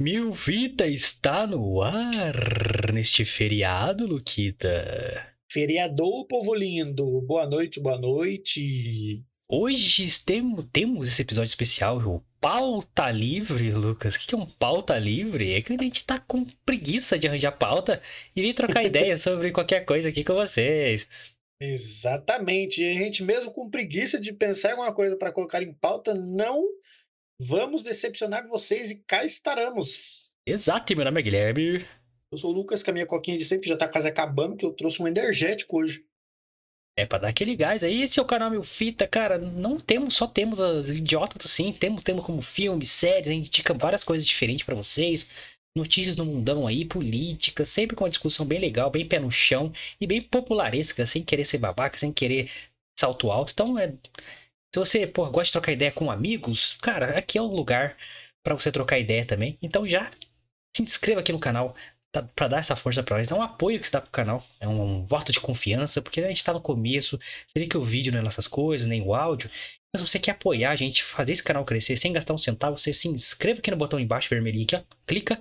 Mil Vida está no ar neste feriado, Luquita. Feriador, povo lindo. Boa noite, boa noite. Hoje temos, temos esse episódio especial, o Pauta Livre, Lucas. O que é um pauta livre? É que a gente tá com preguiça de arranjar pauta e vem trocar ideia sobre qualquer coisa aqui com vocês. Exatamente. E a gente, mesmo com preguiça de pensar em alguma coisa para colocar em pauta, não vamos decepcionar vocês e cá estaremos. Exato, meu nome é Guilherme. Eu sou o Lucas, com a minha coquinha de sempre já tá quase acabando, que eu trouxe um energético hoje. É pra dar aquele gás aí. Esse é o canal Meu Fita, cara. Não temos, só temos as idiotas assim. Temos, temos como filmes, séries, a gente indica várias coisas diferentes para vocês. Notícias no mundão aí, política, sempre com uma discussão bem legal, bem pé no chão e bem popularesca, sem querer ser babaca, sem querer salto alto. Então, é, se você pô, gosta de trocar ideia com amigos, cara, aqui é o lugar para você trocar ideia também. Então já se inscreva aqui no canal, tá, para dar essa força para nós, dá um apoio que você dá pro canal, é um, um, voto de confiança, porque a gente tá no começo, você vê que o vídeo não é essas coisas, nem o áudio, mas você quer apoiar a gente, fazer esse canal crescer sem gastar um centavo, você se inscreve aqui no botão embaixo vermelhinho aqui, ó, clica,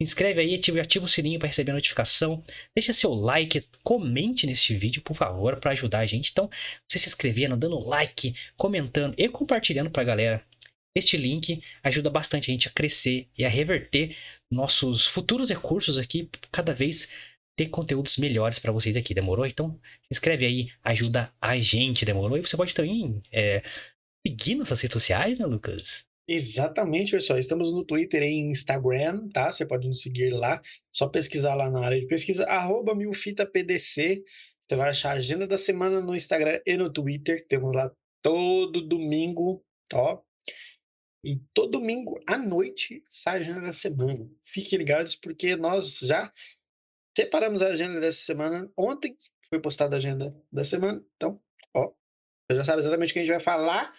inscreve aí, ativa, ativa o sininho para receber a notificação, deixa seu like, comente nesse vídeo, por favor, para ajudar a gente. Então, você se inscrevendo, dando like, comentando e compartilhando para a galera. Este link ajuda bastante a gente a crescer e a reverter nossos futuros recursos aqui, cada vez ter conteúdos melhores para vocês aqui, demorou? Então, se inscreve aí, ajuda a gente, demorou? E você pode também é, seguir nossas redes sociais, né, Lucas? Exatamente, pessoal. Estamos no Twitter e Instagram, tá? Você pode nos seguir lá. Só pesquisar lá na área de pesquisa, arroba milfitapdc. Você vai achar a agenda da semana no Instagram e no Twitter. Temos lá todo domingo, ó. E todo domingo à noite sai a agenda da semana. Fiquem ligados, porque nós já separamos a agenda dessa semana. Ontem foi postada a agenda da semana. Então, ó, você já sabe exatamente o que a gente vai falar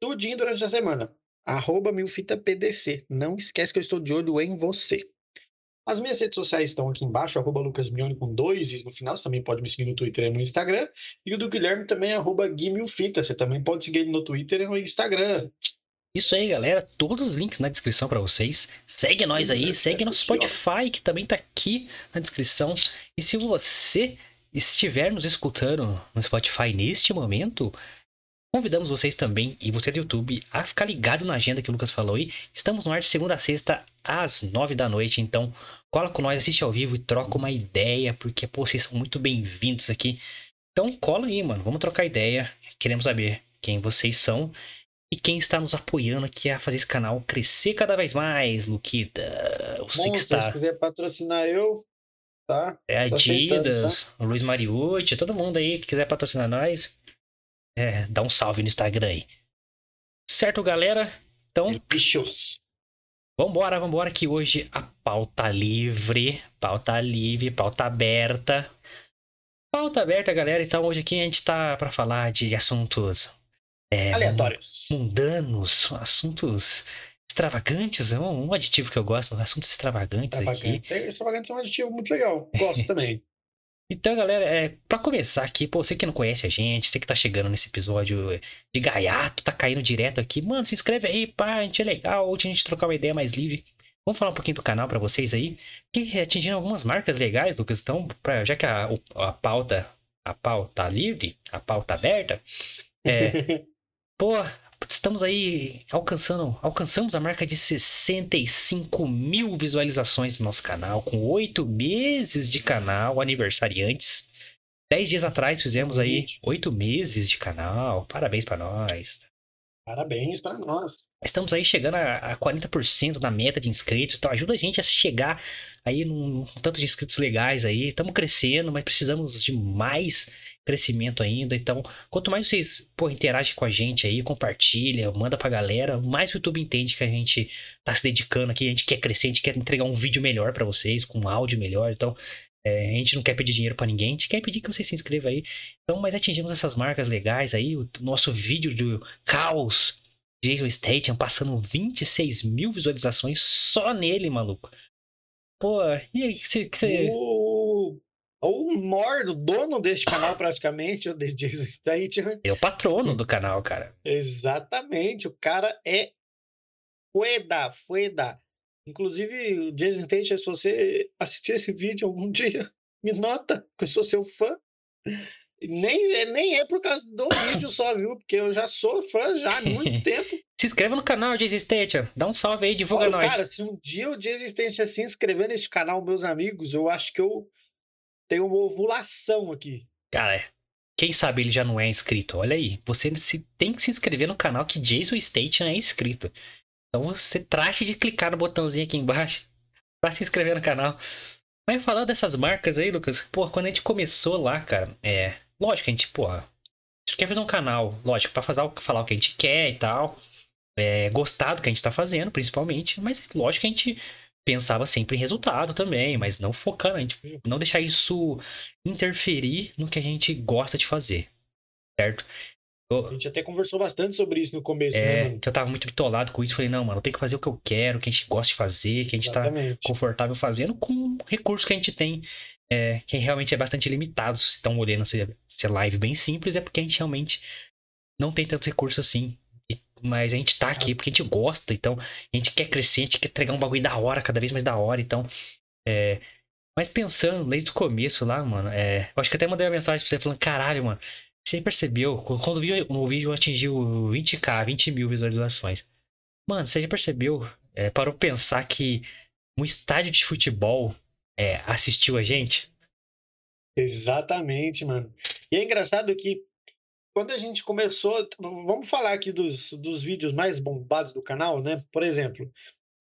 tudinho durante a semana arroba milfitapdc. Não esquece que eu estou de olho em você. As minhas redes sociais estão aqui embaixo, arroba lucasmione com dois e no final. Você também pode me seguir no Twitter e no Instagram. E o do Guilherme também é arroba guimilfita. Você também pode seguir ele no Twitter e no Instagram. Isso aí, galera. Todos os links na descrição para vocês. Segue nós aí, segue nosso Spotify, que também tá aqui na descrição. E se você estiver nos escutando no Spotify neste momento, Convidamos vocês também, e você do YouTube, a ficar ligado na agenda que o Lucas falou aí. Estamos no ar de segunda a sexta, às nove da noite. Então, cola com nós, assiste ao vivo e troca uma ideia, porque pô, vocês são muito bem-vindos aqui. Então, cola aí, mano. Vamos trocar ideia. Queremos saber quem vocês são e quem está nos apoiando aqui a fazer esse canal crescer cada vez mais, Luquita. Você que está... Se quiser patrocinar eu, tá? É Adidas, tá? Luiz Mariucci, todo mundo aí que quiser patrocinar nós. É, dá um salve no Instagram aí. Certo, galera? Então. Bichos. Vambora, vambora, que hoje a pauta livre, pauta livre, pauta aberta. Pauta aberta, galera. Então hoje aqui a gente tá para falar de assuntos é, aleatórios, mundanos, assuntos extravagantes, é um, um, aditivo que eu gosto, assuntos extravagantes, extravagantes. aqui. Extravagantes é um aditivo muito legal, gosto também. Então, galera, é, para começar aqui, pô, você que não conhece a gente, você que tá chegando nesse episódio de gaiato, tá caindo direto aqui, mano, se inscreve aí, pá, a gente é legal, hoje a gente trocar uma ideia mais livre. Vamos falar um pouquinho do canal para vocês aí, que atingindo algumas marcas legais, Lucas, então, pra, já que a, a pauta, a pauta livre, a pauta aberta, é, pô, estamos aí alcançando, alcançamos a marca de 65 mil visualizações no nosso canal, com oito meses de canal, aniversariantes. Dez dias atrás fizemos aí oito meses de canal. Parabéns para nós. Parabéns para nós. Estamos aí chegando a, a 40% da meta de inscritos, então ajuda a gente a chegar aí num, num tanto de inscritos legais aí. Estamos crescendo, mas precisamos de mais crescimento ainda. Então, quanto mais vocês pô, interagem com a gente aí, compartilha, manda pra galera, mais o YouTube entende que a gente tá se dedicando aqui, a gente quer crescer, a gente quer entregar um vídeo melhor para vocês, com um áudio melhor. Então, é, a gente não quer pedir dinheiro para ninguém, a gente quer pedir que você se inscreva aí. Então, mas atingimos essas marcas legais aí. O nosso vídeo do caos Jason Statham passando 26 mil visualizações só nele, maluco. Pô, e aí, que você. O, o Mor, o dono deste canal, praticamente, o de Jason Statham. É o patrono do canal, cara. Exatamente. O cara é. Fueda, fueda. Inclusive, o Jason Statham, se você assistir esse vídeo algum dia, me nota, que eu sou seu fã. Nem é, nem é por causa do vídeo só, viu? Porque eu já sou fã já há muito tempo. Se inscreva no canal, Jason Statham. Dá um salve aí, divulga Olha, nós. Cara, se um dia o Jason Statham se inscrever nesse canal, meus amigos, eu acho que eu tenho uma ovulação aqui. Cara, quem sabe ele já não é inscrito? Olha aí, você tem que se inscrever no canal que Jason Statham é inscrito. Então você trate de clicar no botãozinho aqui embaixo pra se inscrever no canal. Mas falando dessas marcas aí, Lucas, pô, quando a gente começou lá, cara, é. Lógico a gente, pô, a gente quer fazer um canal, lógico, pra fazer, falar o que a gente quer e tal. É, gostar do que a gente tá fazendo, principalmente. Mas lógico que a gente pensava sempre em resultado também, mas não focando, a gente não deixar isso interferir no que a gente gosta de fazer. Certo? Eu- A gente até conversou bastante sobre isso no começo, né, é, mano? que eu tava muito bitolado com isso. Falei, não, mano, tem que fazer o que eu quero, o que a gente gosta de fazer, que a gente tá Exatamente. confortável fazendo com o recurso que a gente tem, é, que realmente é bastante limitado. Se vocês estão olhando essa, essa live bem simples, é porque a gente realmente não tem tanto recurso assim. E- Mas a gente tá aqui porque a gente gosta, então a gente quer crescer, a gente quer entregar um bagulho da hora, cada vez mais da hora, então. É... Mas pensando desde o começo lá, mano, é... eu acho que até mandei uma mensagem pra você falando, caralho, mano, você percebeu? Quando o vídeo, o vídeo atingiu 20k, 20 mil visualizações. Mano, você já percebeu? É, parou pensar que um estádio de futebol é, assistiu a gente? Exatamente, mano. E é engraçado que quando a gente começou, vamos falar aqui dos, dos vídeos mais bombados do canal, né? Por exemplo,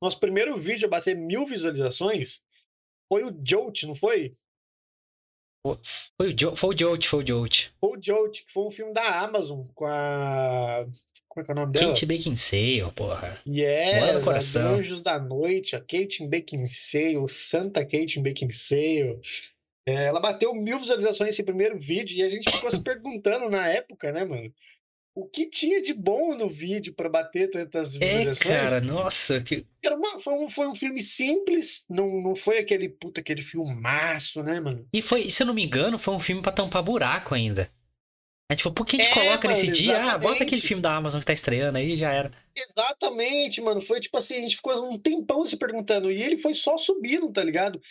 nosso primeiro vídeo a bater mil visualizações foi o Jolt, não foi? Foi o, jo foi o Jolt, foi o Jolt. Foi o Jolt, que foi um filme da Amazon com a. Como é que é o nome dela? Kate Beckinsale, porra. Yes, coração. Anjos da Noite, a Kate Beckinsale, Santa Kate Beckinsale. É, ela bateu mil visualizações nesse primeiro vídeo e a gente ficou se perguntando na época, né, mano? O que tinha de bom no vídeo pra bater tantas É, visualizações? cara, nossa, que... Era uma- foi, um, foi um filme simples, não, não foi aquele puta, aquele filmaço, né, mano? E foi, se eu não me engano, foi um filme pra tampar buraco ainda. A gente falou, por que a gente É, coloca nesse mano, dia? Ah, bota aquele exatamente. filme da Amazon que tá estreando aí, já era. Exatamente, mano. Foi tipo assim, a gente ficou um tempão se perguntando. E ele foi só subindo, tá ligado?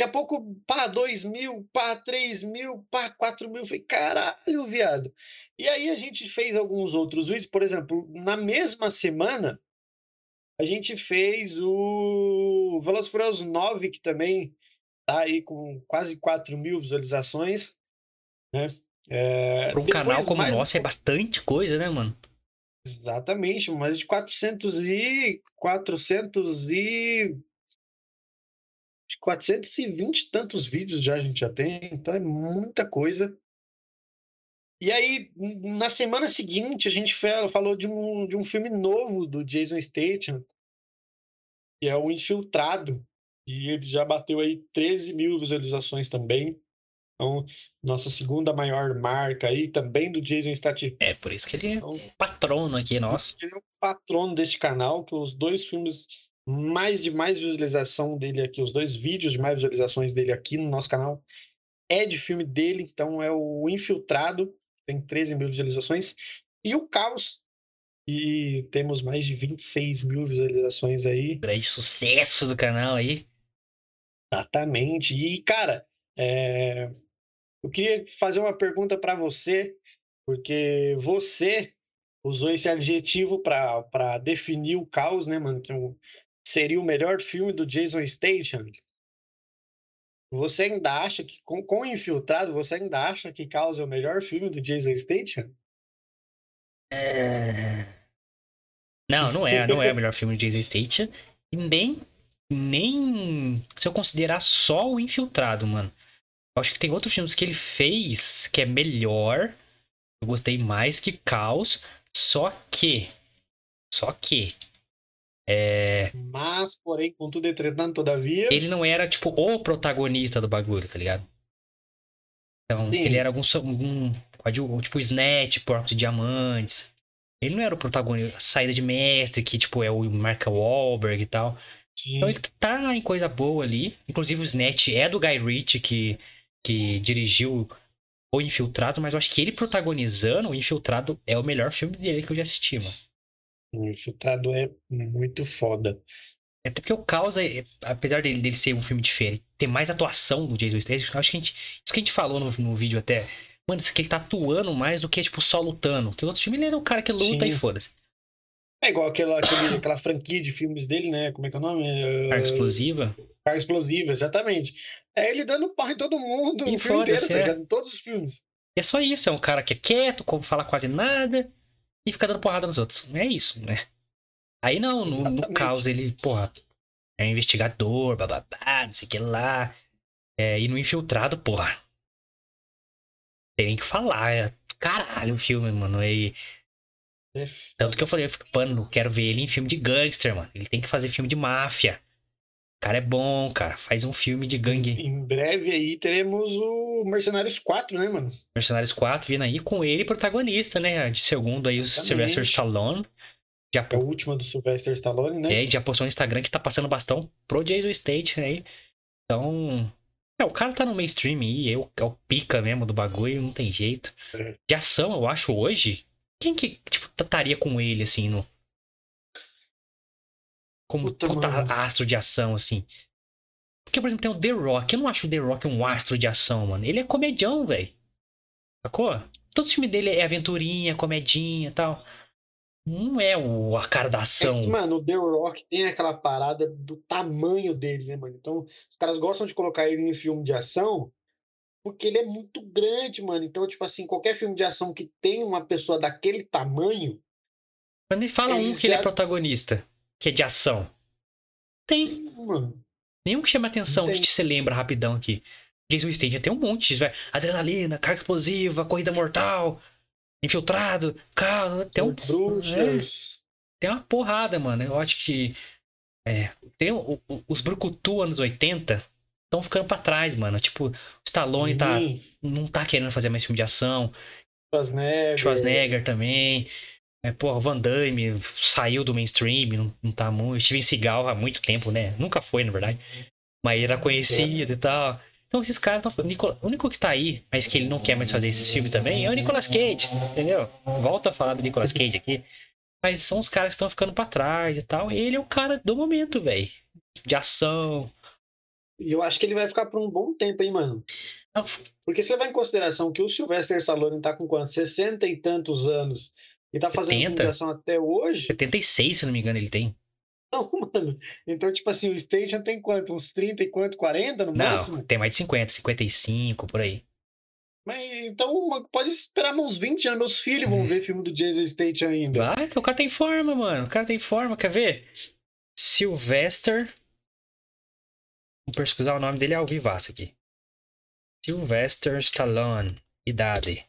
Daqui a pouco, pá, 2 mil, pá, 3 mil, pá, 4 mil. Eu Falei, caralho, viado. E aí a gente fez alguns outros vídeos. Por exemplo, na mesma semana, a gente fez o Furiosos 9, que também tá aí com quase 4 mil visualizações, né? É, Pra um canal como o mais um nosso é bastante coisa, né, mano? Exatamente, mais de 400 e 400 e 420 e tantos vídeos já a gente já tem, então é muita coisa. E aí, na semana seguinte, a gente falou de um, de um filme novo do Jason Statham, que é o Infiltrado, e ele já bateu aí 13 mil visualizações também. Então, nossa segunda maior marca aí, também do Jason Statham. É, por isso que ele é Então, patrono aqui, nosso. ele é o patrono deste canal, que os dois filmes mais de mais visualização dele aqui, os dois vídeos de mais visualizações dele aqui no nosso canal é de filme dele, então é o Infiltrado, tem 13 mil visualizações, e o Caos, e temos mais de 26 mil visualizações aí. Grande sucesso do canal aí. Exatamente. E, cara, é, eu queria fazer uma pergunta para você, porque você usou esse adjetivo para definir o caos, né, mano? Que o- seria o melhor filme do Jason Statham. Você ainda acha que, com, com Infiltrado, você ainda acha que Caos é o melhor filme do Jason Statham? É... Não, não é, não é o melhor filme de Jason Statham. E nem, nem se eu considerar só o Infiltrado, mano. Eu acho que tem outros filmes que ele fez que é melhor. Eu gostei mais que Caos. Só que. Só que. É, Mas, porém, contudo, entretanto, todavia. ele não era, tipo, o protagonista do bagulho, tá ligado? Então, Sim. ele era algum, algum tipo, Snatch, Porco de Diamantes. Ele não era o protagonista, Saída de Mestre, que, tipo, é o Mark Wahlberg e tal. Sim, Então ele tá em coisa boa ali. Inclusive o Snatch é do Guy Ritchie, que, que dirigiu O Infiltrado, mas eu acho que ele protagonizando O Infiltrado é o melhor filme dele que eu já assisti, mano. O Infiltrado é muito foda. É até porque o Causa, é- apesar dele, dele ser um filme diferente, ter mais atuação do Jason Statham, acho que a gente, isso que a gente falou no, no vídeo até. Mano, isso que ele tá atuando mais do que, tipo, só lutando. Porque os outros filmes ele era um cara que luta e Sim. foda-se. É igual aquela, aquele- aquela franquia de filmes dele, né? Como é que é o nome? É, Carga explosiva. Carga Explosiva, exatamente. É ele dando pau em todo mundo E o filme inteiro, tá é. ligado? Em todos os filmes. E é só isso, é um cara que é quieto, como fala quase nada, e fica dando porrada nos outros. É isso, né? Aí não, no, no caos ele, porra, é investigador, bababá, não sei o que lá. É, e no infiltrado, porra. Tem nem que falar. É, caralho o filme, mano. E, É tanto que eu falei, eu fico, mano, quero ver ele em filme de gangster, mano. Ele tem que fazer filme de máfia. O cara é bom, cara. Faz um filme de gangue. Em breve aí teremos o Mercenários 4, né, mano? Mercenários 4 vindo aí com ele protagonista, né? De segundo aí o Exatamente. Sylvester Stallone. Já, É a última do Sylvester Stallone, né? é, já postou no Instagram que tá passando bastão pro Jason State aí. Então. É, o cara tá no mainstream aí, é o, é o pica mesmo do bagulho, não tem jeito. É. De ação, eu acho, hoje. Quem que, tipo, estaria com ele, assim, no. Como Puta, astro de ação, assim. Porque, por exemplo, tem o The Rock. Eu não acho o The Rock um astro de ação, mano. Ele é comedião, velho. Sacou? Todo filme dele é aventurinha, comedinha e tal. Não é o, a cara da É ação. que, mano, o The Rock tem aquela parada do tamanho dele, né, mano? Então, os caras gostam de colocar ele em filme de ação porque ele é muito grande, mano. Então, tipo assim, qualquer filme de ação que tem uma pessoa daquele tamanho, Quando ele fala um que ele é já- protagonista, que é de ação. Tem. mano, Nenhum que chama atenção, Tem. que você lembra rapidão aqui. Jason Statham tem um monte, velho. Adrenalina, carga explosiva, corrida mortal, infiltrado, carro, tem um bruxas. tem uma porrada, mano. Eu acho que. É. Tem o- o- os Brucutu anos 80 estão ficando pra trás, mano. Tipo, o Stallone tá, não tá querendo fazer mais filme de ação. Schwarzenegger. Schwarzenegger também. É, porra, o Van Damme saiu do mainstream, não, não tá muito. Steven Seagal há muito tempo, né? Nunca foi, na verdade. Mas ele era conhecido e tal. Então esses caras estão. O único que tá aí, mas que ele não quer mais fazer esse filme também, é o Nicolas Cage, entendeu? Volta a falar do Nicolas Cage aqui. Mas são os caras que estão ficando pra trás e tal. Ele é o cara do momento, velho. De ação. E eu acho que ele vai ficar por um bom tempo, hein, mano? Porque você vai em consideração que o Sylvester Stallone tá com quanto? 60 e tantos anos e tá fazendo filme 70? de ação até hoje? 76, se não me engano, ele tem. Não, mano. Então, tipo assim, o Station tem quanto? Uns 30 e quanto? 40 no Não, máximo? tem mais de 50, 55, por aí. Mas então pode esperar uns 20 anos. Meus filhos vão ver filme do Jason Statham ainda. Vai, que o cara tem forma, mano. O cara tem forma, quer ver? Sylvester. Vou pesquisar o nome dele ao vivaço aqui. Sylvester Stallone. Idade.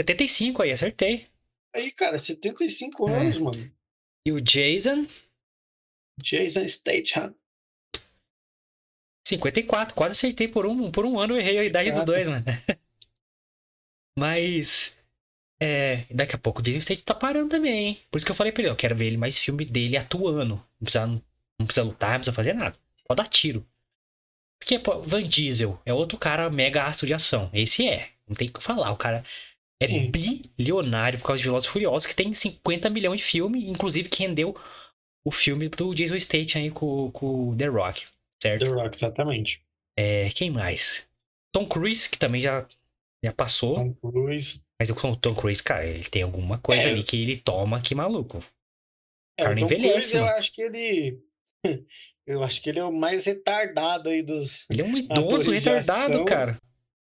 75 aí, acertei. Aí, cara, 75 É. anos, mano. E o Jason, Jason Statham. 54. Quase acertei por um, por um ano, eu errei a idade dos Ah, tá. dois, mano. Mas. É, daqui a pouco o Jason Statham tá parando também, hein? Por isso que eu falei pra ele, eu quero ver ele mais filme dele atuando. Não precisa, não precisa lutar, não precisa fazer nada. Pode dar tiro. Porque, pô, Van Diesel é outro cara mega astro de ação. Esse é. Não tem o que falar. O cara é Sim. bilionário por causa de Velozes e Furiosos, que tem 50 milhões de filme, inclusive que rendeu o filme do Jason Statham aí com, com o The Rock, certo? The Rock, exatamente. É, quem mais? Tom Cruise, que também já, já passou. Tom Cruise. Mas o Tom Cruise, cara, ele tem alguma coisa É. ali que ele toma que maluco. É, Cara, o Tom envelhece, Cruise, eu acho que ele. Eu acho que ele é o mais retardado aí dos. Ele é um idoso retardado, cara.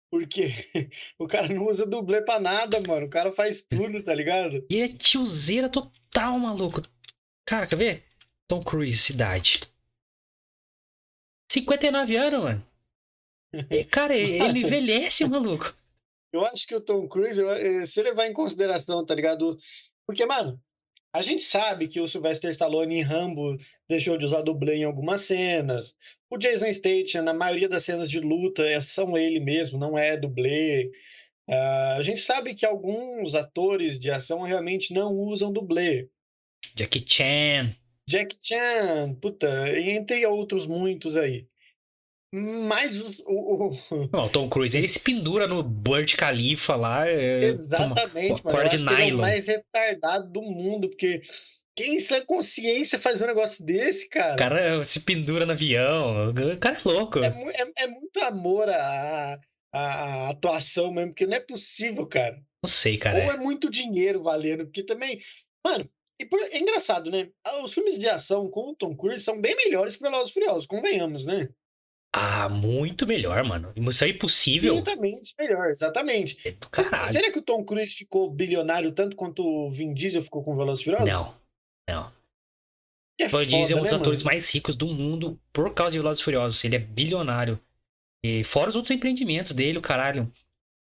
Porque o cara não usa dublê pra nada, mano. O cara faz tudo, tá ligado? E ele é tiozeira total, maluco. Cara, quer ver? Tom Cruise, cidade. 59 anos, mano. E, cara, ele ele envelhece, maluco. Eu acho que o Tom Cruise, eh, se levar em consideração, tá ligado? Porque, mano, a gente sabe que o Sylvester Stallone em Rambo deixou de usar dublê em algumas cenas. O Jason Statham, na maioria das cenas de luta, é- são ele mesmo, não é dublê. Ah, a gente sabe que alguns atores de ação realmente não usam dublê. Jackie Chan. Jack Chan, puta, entre outros muitos aí. Mas o, o- Não, o Tom Cruise, ele se pendura no Burj Khalifa lá. é, uma- Exatamente, uma mano. De que ele é o nylon. mais retardado do mundo, porque Quem sem consciência faz um negócio desse, cara? O cara se pendura no avião. O cara é louco. É, é, é muito amor a, a, atuação mesmo, porque não é possível, cara. Não sei, cara. Ou é muito dinheiro valendo, porque também. Mano, é engraçado, né? Os filmes de ação com o Tom Cruise são bem melhores que Velozes e Furiosos, convenhamos, né? Ah, muito melhor, mano. Isso é impossível. Infinitamente melhor, exatamente. É do caralho. Será que o Tom Cruise ficou bilionário tanto quanto o Vin Diesel ficou com Velozes e Furiosos? Não, não. É Vin Diesel é um dos né, atores mano? mais ricos do mundo por causa de Velozes Furiosos. Ele é bilionário. E fora os outros empreendimentos dele, o caralho.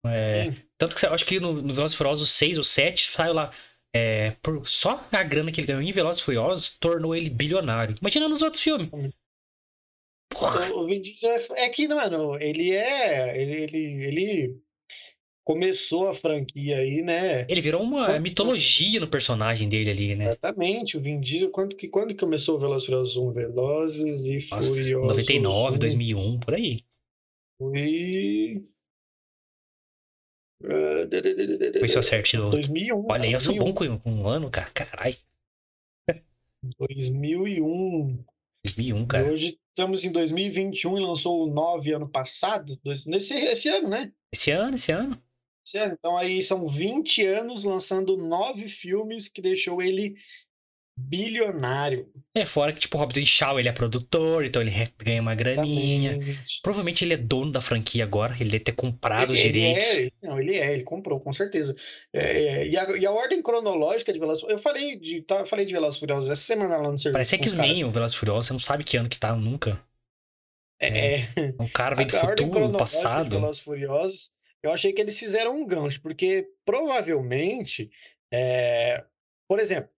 É, tanto que eu acho que no, no Velozes Furiosos 6 ou 7 saiu lá. É, por, só a grana que ele ganhou em Velozes Furiosos tornou ele bilionário. Imagina nos outros filmes. Porra. O Vin Diesel é, é que, mano, ele é. Ele, ele, ele começou a franquia aí, né? Ele virou uma Quanto- mitologia no personagem dele ali, né? Exatamente, o Vin Diesel. Quando que, quando começou o Velozes Furiosos 1? Velozes e Nossa, Furiosos 99, 1 2001, por aí. Foi. De- Foi seu certinho. 2001. Olha aí, eu sou 2001. bom com, um ano, cara. Caralho. 2001. 2001, E cara. hoje estamos em 2021 e lançou o 9 ano passado. dois- Nesse, esse ano, né? Esse ano, esse ano. Esse ano. Então aí são 20 anos lançando nove filmes que deixou ele bilionário. É, fora que, tipo, Robson Shaw, ele é produtor, então ele ganha uma graninha. Provavelmente ele é dono da franquia agora, ele deve ter comprado os Ele, ele direitos. é, não, ele é, ele comprou, com certeza. É, é, e, a, e a ordem cronológica de Velozes eu falei de, tá, falei de Velozes e Furiosos essa semana lá no serviço. Parece os. X-Men, o Velozes Furiosos, você não sabe que ano que tá, nunca. É, é. O cara vem do futuro, do de passado. Velozes e Furiosos, eu achei que eles fizeram um gancho, porque provavelmente, é, por exemplo,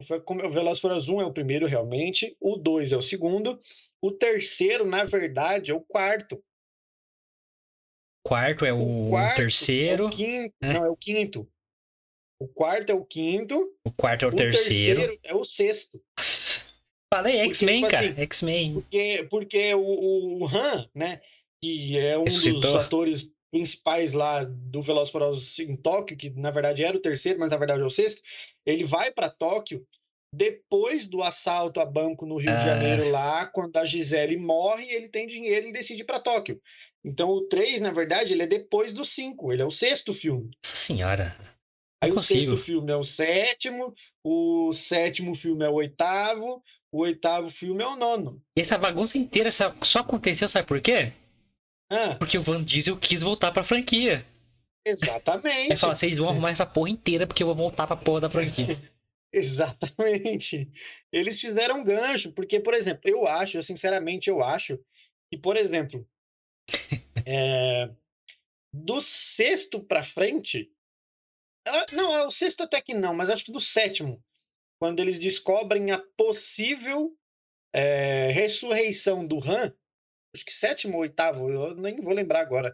o Velozes e Furiosos 1 é o primeiro realmente, o 2 é o segundo, o terceiro, na verdade, é o quarto. Quarto é o, O quarto terceiro, é o quinto, né? não, é o quinto. O quarto é o quinto, o quarto é o, o terceiro. terceiro é o sexto. Falei Porque, X-Men, tipo cara. assim, X-Men. Porque, porque o, o Han, né, que é um dos Ressuscitou. atores principais lá do e Furiosos em Tóquio, que na verdade era o terceiro, mas na verdade é o sexto, ele vai para Tóquio depois do assalto a banco no Rio Ah. de Janeiro lá, quando a Gisele morre, ele tem dinheiro e decide ir para Tóquio. Então o 3, na verdade, ele é depois do 5, ele é o sexto filme. Nossa senhora. Aí o sexto filme é o sétimo, o sétimo filme é o oitavo, o oitavo filme é o nono. E essa bagunça inteira só aconteceu, sabe por quê? Ah, Porque o Van Diesel quis voltar pra franquia. exatamente. Aí fala, vocês vão arrumar essa porra inteira porque eu vou voltar pra porra da franquia. Exatamente. Eles fizeram um gancho, porque, por exemplo, eu acho, eu sinceramente eu acho que, por exemplo, é, do sexto pra frente, ah, não, é o sexto até que não, mas acho que do sétimo, quando eles descobrem a possível é, ressurreição do Han, acho que sétimo ou oitavo, eu nem vou lembrar agora.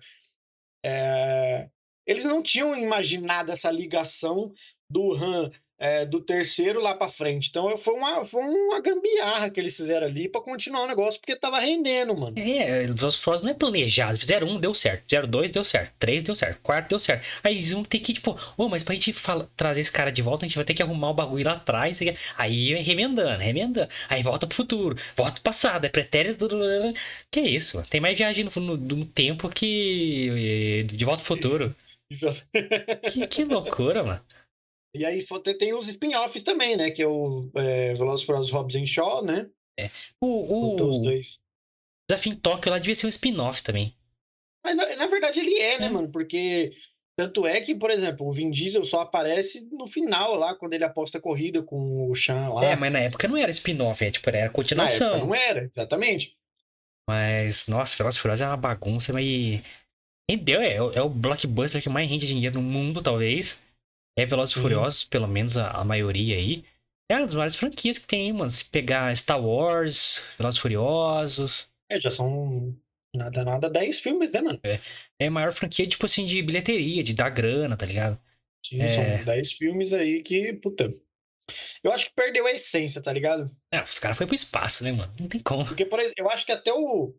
é, eles não tinham imaginado essa ligação do Han é, do terceiro lá pra frente. Então foi uma, foi uma gambiarra que eles fizeram ali pra continuar o negócio, porque tava rendendo, mano. É, os Frost não é planejado. Fizeram um, deu certo. Fizeram dois, deu certo. Três, deu certo. Quarto, deu certo. Aí eles vão ter que, tipo, ô, mas pra gente fala- trazer esse cara de volta, a gente vai ter que arrumar o bagulho lá atrás. Aí remendando, remendando. Aí volta pro futuro, volta pro passado, é pretérito. Que isso? Tem mais viagem no, no- no tempo que. De volta pro futuro. Que, que loucura, mano. E aí tem- os spin-offs também, né? Que é o é, Velozes Furiosos Hobbs and Shaw, né? O, Os o dois. Desafio em Tóquio lá devia ser um spin-off também. Mas na, na verdade ele é, né, É. mano? Porque tanto é que, por exemplo, o Vin Diesel só aparece no final lá, quando ele aposta a corrida com o Sean lá. É, mas na época não era spin-off, é, tipo, era continuação. não era, exatamente. Mas, nossa, Velozes Furiosos é uma bagunça, mas. Rendeu, é, é o blockbuster que mais rende dinheiro no mundo, talvez. É Velozes e Sim. Furiosos, pelo menos a, a maioria aí. É uma das maiores franquias que tem mano. Se pegar Star Wars, Velozes e Furiosos. É, já são nada, nada 10 filmes, né, mano? É a maior franquia, tipo assim, de bilheteria, de dar grana, tá ligado? Sim, É. são 10 filmes aí que, puta. Eu acho que perdeu a essência, tá ligado? É, os caras foram pro espaço, né, mano? Não tem como. Porque, por exemplo, eu acho que até o.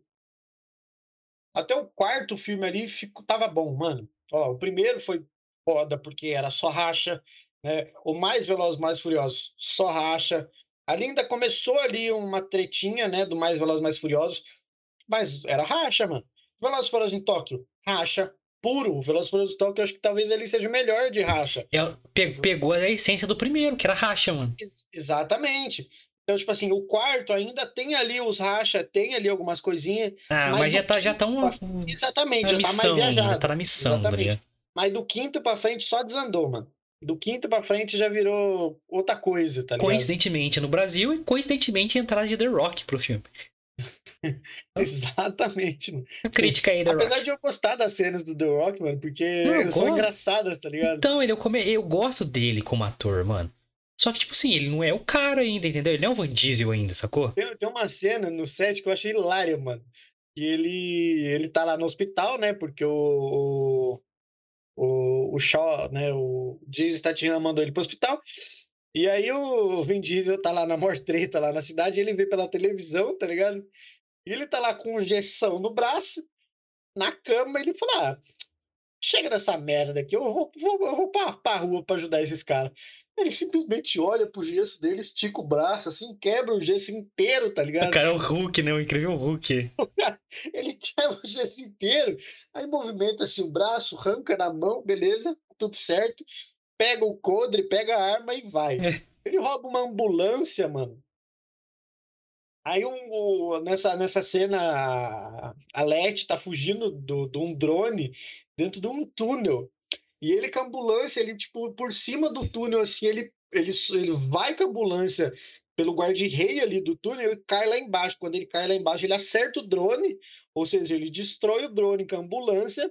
Até o quarto filme ali ficou, tava bom, mano. Ó, o primeiro foi foda porque era só racha, né? O mais Veloz, mais Furiosos só racha. Ali ainda começou ali uma tretinha, né, do mais Veloz, mais Furiosos, mas era racha, mano. Velozes Furiosos em Tóquio, racha puro. Velozes Furiosos em Tóquio, eu acho que talvez ele seja o melhor de racha. Pe- pegou a essência do primeiro, que era racha, mano. Ex- exatamente. Então, tipo assim, o quarto ainda tem ali os racha, tem ali algumas coisinhas. Ah, Mas mas já tá, já tá um, pra- Exatamente, já tá mais missão, já viajado. tá na missão, tá Exatamente. Mas do quinto pra frente só desandou, mano. Do quinto pra frente já virou outra coisa, tá ligado? Coincidentemente no Brasil e coincidentemente a entrada de The Rock pro filme. Exatamente, mano. Crítica aí, The Apesar Rock. de eu gostar das cenas do The Rock, mano, porque Não, são engraçadas, tá ligado? Então, ele, eu, come... eu gosto dele como ator, mano. Só que, tipo assim, ele não é o cara ainda, entendeu? Ele não é o Van Diesel ainda, sacou? Tem, tem uma cena no set que eu achei hilária, mano. E ele, ele tá lá no hospital, né? Porque o, o, o, o Shaw, né? O Jason Statham mandou ele pro hospital. E aí o Vin Diesel tá lá na mortreta, lá na cidade, ele vê pela televisão, tá ligado? E ele tá lá com injeção no braço, na cama, ele fala: ah, chega dessa merda aqui, eu vou, vou, vou pra, pra rua pra ajudar esses caras. Ele simplesmente olha pro gesso dele, estica o braço, assim, quebra o gesso inteiro, tá O ligado? cara é o Hulk, né? O incrível Hulk. Ele quebra o gesso inteiro, aí movimenta assim o braço, arranca na mão, beleza, tudo certo. Pega o codre, pega a arma e vai. Ele rouba uma ambulância, mano. Aí um, o- nessa, nessa cena, a- Letty tá fugindo do- de um drone dentro de um túnel. E ele com a ambulância, ele, tipo, por cima do túnel, assim, ele, ele, ele vai com a ambulância pelo guarda-rei ali do túnel e cai lá embaixo. Quando ele cai lá embaixo, ele acerta o drone, ou seja, ele destrói o drone com a ambulância.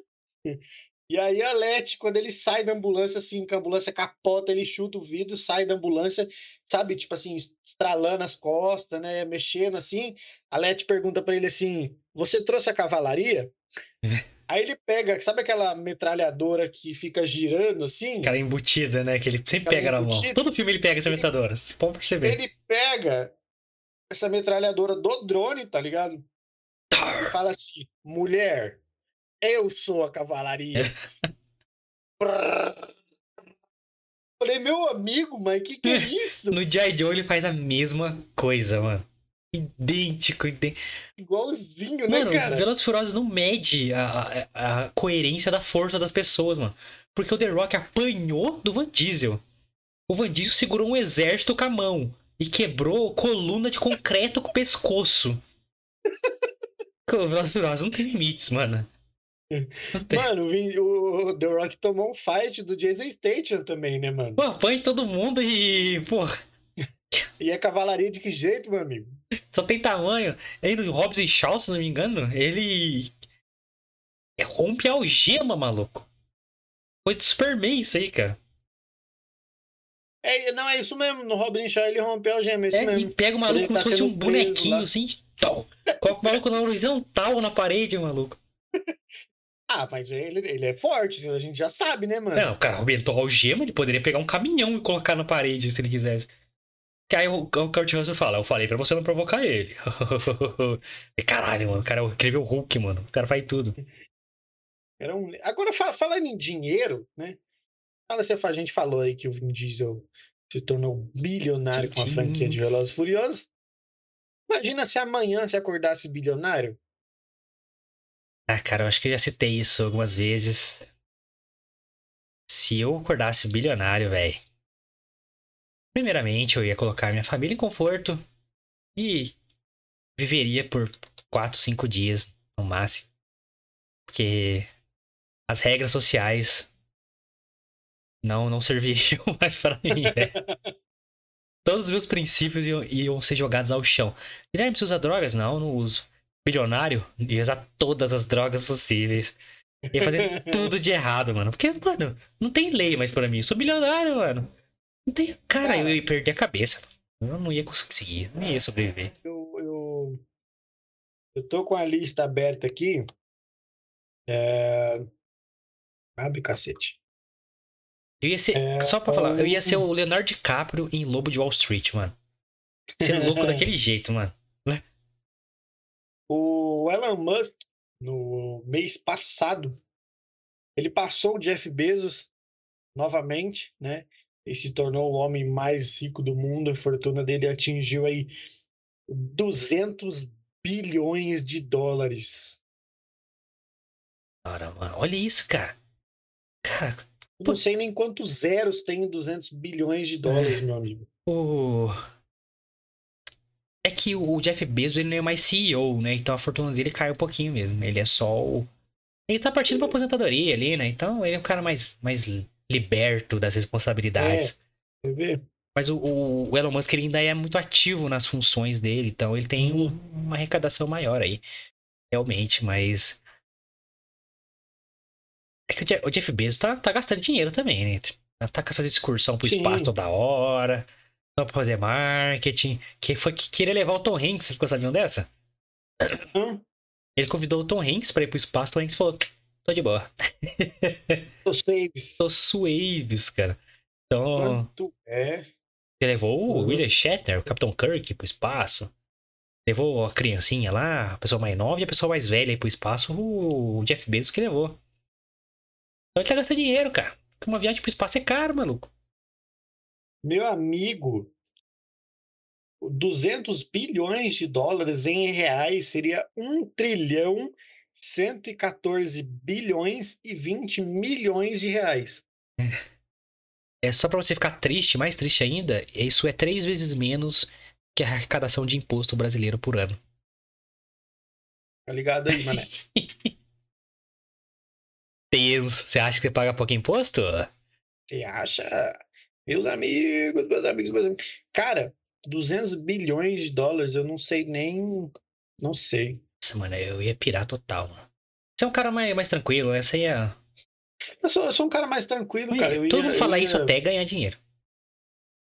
E aí a Letty, quando ele sai da ambulância, assim, que a ambulância capota, ele chuta o vidro, sai da ambulância, sabe, tipo assim, estralando as costas, né, mexendo assim. A Letty pergunta pra ele assim: Você trouxe a cavalaria? Aí ele pega, sabe aquela metralhadora que fica girando assim? Cara embutida, né? Que ele sempre pega na mão. Todo filme ele pega essa Ele-. Você pode perceber. Ele pega essa metralhadora do drone, tá ligado? E fala assim: mulher, eu sou a cavalaria. Falei, meu amigo, mas que que é isso? No G.I. Joe ele faz a mesma coisa, mano. Idêntico, idêntico. Igualzinho, né, Mano, cara? Velozes Furiosos não mede a, a, a coerência da força das pessoas, mano. Porque o The Rock apanhou do Van Diesel. O Van Diesel segurou um exército com a mão e quebrou coluna de concreto com o pescoço. O Velozes Furiosos não tem limites, mano. Mano, o The Rock tomou um fight do Jason Statham também, né, mano? Pô, apanha todo mundo e, pô, E é cavalaria de que jeito, meu amigo? Só tem tamanho. Aí no Hobbs e Shaw, se não me engano, ele é, rompe a algema, maluco. Foi do Superman isso aí, cara. É, não, é isso mesmo. No Robin Shaw ele rompeu a gema, é isso É, e mesmo. pega o maluco ele como tá se fosse um bonequinho lá. assim. Tom. Coloca o maluco na horizontal na parede, maluco. Ah, mas ele, ele é forte, a gente já sabe, né, mano? Não, o cara arrebentou a algema, ele poderia pegar um caminhão e colocar na parede se ele quisesse. Que aí o, o Kurt Russell fala, eu falei pra você não provocar ele. E Caralho, mano, o cara é o incrível Hulk, mano. O cara faz tudo. Era um... Agora, fa- falando em dinheiro, né? Fala se a gente falou aí que o Vin Diesel se tornou bilionário com a franquia de Velozes Furiosos. Imagina se amanhã se acordasse bilionário. Ah, cara, eu acho que eu já citei isso algumas vezes. Se eu acordasse bilionário, velho. Primeiramente, eu ia colocar minha família em conforto e viveria por 4, 5 dias no máximo. Porque as regras sociais não não serviriam mais para mim, velho. Todos os meus princípios iam, iam ser jogados ao chão. Guilherme, você usa drogas? Não, não uso. Bilionário? Ia usar todas as drogas possíveis. Ia fazer tudo de errado, mano. Porque, mano, não tem lei mais pra mim. Eu sou bilionário, mano. Não tem. Cara, eu ia perder a cabeça. Eu não ia conseguir. Não ia sobreviver. Eu, eu, eu tô com a lista aberta aqui. É... Abre, cacete. Eu ia ser. É, Só pra falar, eu ia ser o Leonardo DiCaprio em Lobo de Wall Street, mano. Ser louco daquele jeito, mano. O Elon Musk, no mês passado, ele passou o Jeff Bezos novamente, né? E se tornou o homem mais rico do mundo. A fortuna dele atingiu aí 200 bilhões de dólares. Cara, olha isso, cara. Cara, não sei nem quantos zeros tem 200 bilhões de dólares, meu amigo. o. É que o Jeff Bezos ele não é mais CEO, né? Então a fortuna dele caiu um pouquinho mesmo. Ele é só o. Ele tá partindo pra aposentadoria ali, né? Então ele é um cara mais, mais liberto das responsabilidades. Quer ver? Mas o, o Elon Musk ele ainda é muito ativo nas funções dele, então ele tem Uhum. uma arrecadação maior aí. Realmente, mas. É que o Je- o Jeff Bezos tá, tá gastando dinheiro também, né? Tá com essas excursões pro Sim. espaço toda hora, só pra fazer marketing. Que foi que queria levar o Tom Hanks, você ficou sabendo dessa? Hã? Ele convidou o Tom Hanks pra ir pro espaço, o Tom Hanks falou: tô de boa. Tô saves. Tô suaves, cara. Então, Quanto é? ele levou o Uhum. William Shatner, o Capitão Kirk, pro espaço. Levou a criancinha lá, a pessoa mais nova e a pessoa mais velha aí pro espaço, o Jeff Bezos que levou. Então ele tá gastando dinheiro, cara. Porque uma viagem pro espaço é caro, maluco. Meu amigo, 200 bilhões de dólares em reais seria 1 trilhão 114 bilhões e 20 milhões de reais. É só pra você ficar triste, mais triste ainda, isso é três vezes menos que a arrecadação de imposto brasileiro por ano. Tá ligado aí, mané? Tenso. Você acha que você paga pouco imposto? Você acha? Meus amigos, meus amigos, meus amigos. Cara, 200 bilhões de dólares, eu não sei nem. Não sei. Nossa, mano, eu ia pirar total, mano. Você é um cara mais, mais tranquilo, essa aí é. Eu sou, eu sou um cara mais tranquilo, cara. Eu Todo ia- mundo fala ia- isso até ganhar dinheiro.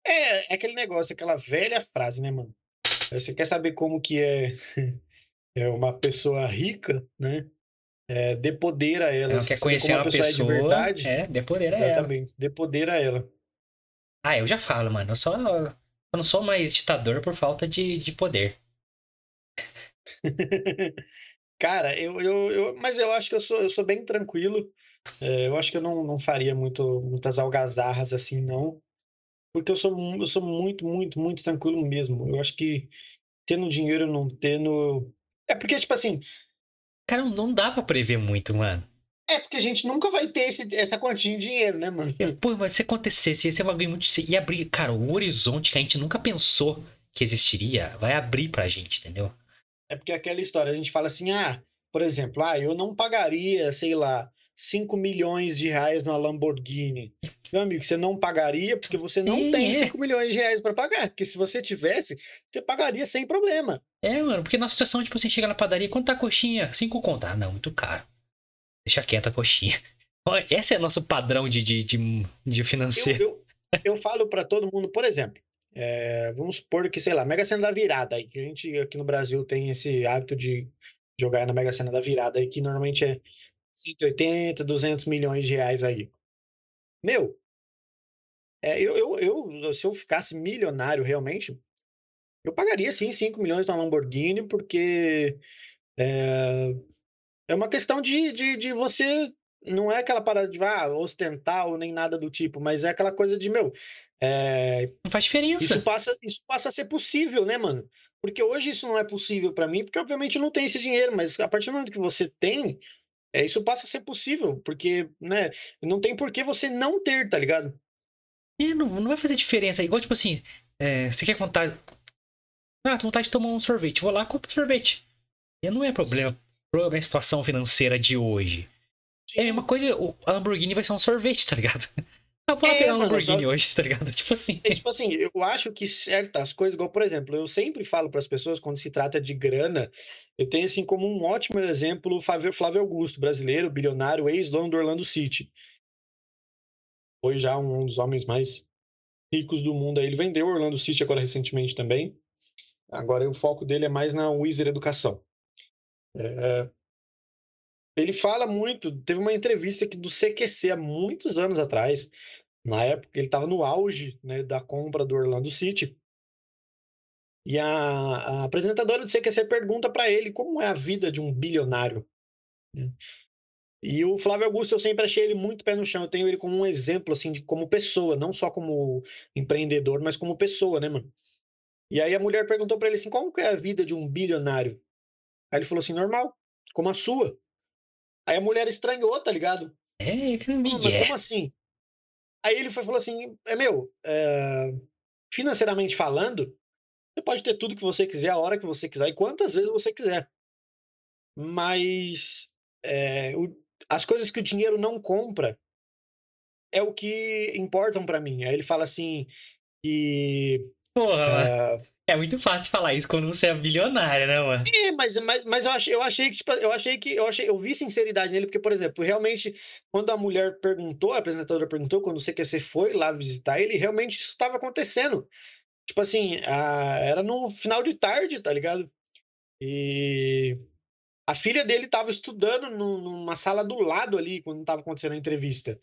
É, é aquele negócio, aquela velha frase, né, mano? Você quer saber como que é, é uma pessoa rica, né? É, dê poder a ela. Não Você quer conhecer uma pessoa, pessoa, é de verdade? é, dê poder a ela. Exatamente, dê poder a ela. Ah, eu já falo, mano. Eu só eu não sou mais ditador por falta de, de poder. Cara, eu, eu, eu, mas eu acho que eu sou, eu sou bem tranquilo. É, eu acho que eu não, não faria muito, muitas algazarras assim, não. Porque eu sou, eu sou muito, muito, muito tranquilo mesmo. Eu acho que tendo dinheiro ou não tendo. É porque, tipo assim, Cara, não- dá pra prever muito, mano. é porque a gente nunca vai ter esse, essa quantia de dinheiro, né, mano? Pô, mas se acontecesse, esse é um bagulho muito. Ia abrir, cara, o horizonte que a gente nunca pensou que existiria vai abrir pra gente, entendeu? É porque aquela história, a gente fala assim, ah, por exemplo, ah, eu não pagaria, sei lá, 5 milhões de reais numa Lamborghini. Meu amigo, você não pagaria porque você não Sim, tem é. 5 milhões de reais para pagar. Porque se você tivesse, você pagaria sem problema. É, mano, porque na situação, tipo assim, chega na padaria, quanto tá a coxinha? Cinco conto. Ah, não, muito caro. Deixa quieto a coxinha. Esse é nosso padrão de, de, de, de Eu, financeiro. eu, eu falo para todo mundo, por exemplo, é, vamos supor que, sei lá, Mega Sena da Virada, aí, que a gente aqui no Brasil tem esse hábito de jogar na Mega Sena da Virada, aí, que normalmente é 180, 200 milhões de reais aí. Meu, é, eu, eu, eu, se eu ficasse milionário realmente, eu pagaria sim 5 milhões na Lamborghini, porque é, é uma questão de, de, de você. Não é aquela parada de ah, ostentar ou nem nada do tipo, mas é aquela coisa de, meu, é, Não faz diferença. isso passa, isso passa a ser possível, né, mano? Porque hoje isso não é possível pra mim, porque obviamente eu não tenho esse dinheiro, mas a partir do momento que você tem, é, isso passa a ser possível, porque, né, não tem por que você não ter, tá ligado? É, não, não vai fazer diferença. Igual, tipo assim, é, você quer vontade. Ah, tô vontade de tomar um sorvete. Vou lá compro sorvete. E não é problema. Problema é a situação financeira de hoje. É a mesma coisa, o- a Lamborghini vai ser um sorvete, tá ligado? Eu vou É, pegar uma mano, Lamborghini só- hoje, tá ligado? Tipo assim. É, tipo assim, eu acho que certas coisas, igual, por exemplo, eu sempre falo para as pessoas quando se trata de grana, eu tenho assim como um ótimo exemplo o Flávio, Flávio Augusto, brasileiro, bilionário, ex-dono do Orlando City. Foi já um dos homens mais ricos do mundo. aí. Ele vendeu o Orlando City agora recentemente também. Agora o foco dele é mais na Wizard Educação. É, Ele fala muito, teve uma entrevista aqui do CQC há muitos anos atrás, na época ele estava no auge né, da compra do Orlando City. E a, a apresentadora do CQC pergunta para ele como é a vida de um bilionário. né? E o Flávio Augusto, eu sempre achei ele muito pé no chão. Eu tenho ele como um exemplo, assim, de como pessoa, não só como empreendedor, mas como pessoa, né, mano? E aí a mulher perguntou para ele assim: como que é a vida de um bilionário? Aí ele falou assim: normal, como a sua. Aí a mulher estranhou, tá ligado? É, que Mas migué. como assim? Aí ele foi, falou assim: é meu, é, financeiramente falando, você pode ter tudo que você quiser, a hora que você quiser e quantas vezes você quiser. Mas é, o- as coisas que o dinheiro não compra é o que importam para mim. Aí ele fala assim que Porra, mano. É muito fácil falar isso quando você é bilionário, né, mano? É, mas, mas, mas eu, achei, eu achei que, tipo, eu achei que, eu achei, eu vi sinceridade nele, porque, por exemplo, realmente, quando a mulher perguntou, a apresentadora perguntou, quando o CQC foi lá visitar ele, realmente isso estava acontecendo. Tipo assim, a- era no final de tarde, tá ligado? E a filha dele estava estudando numa sala do lado ali, quando estava acontecendo a entrevista.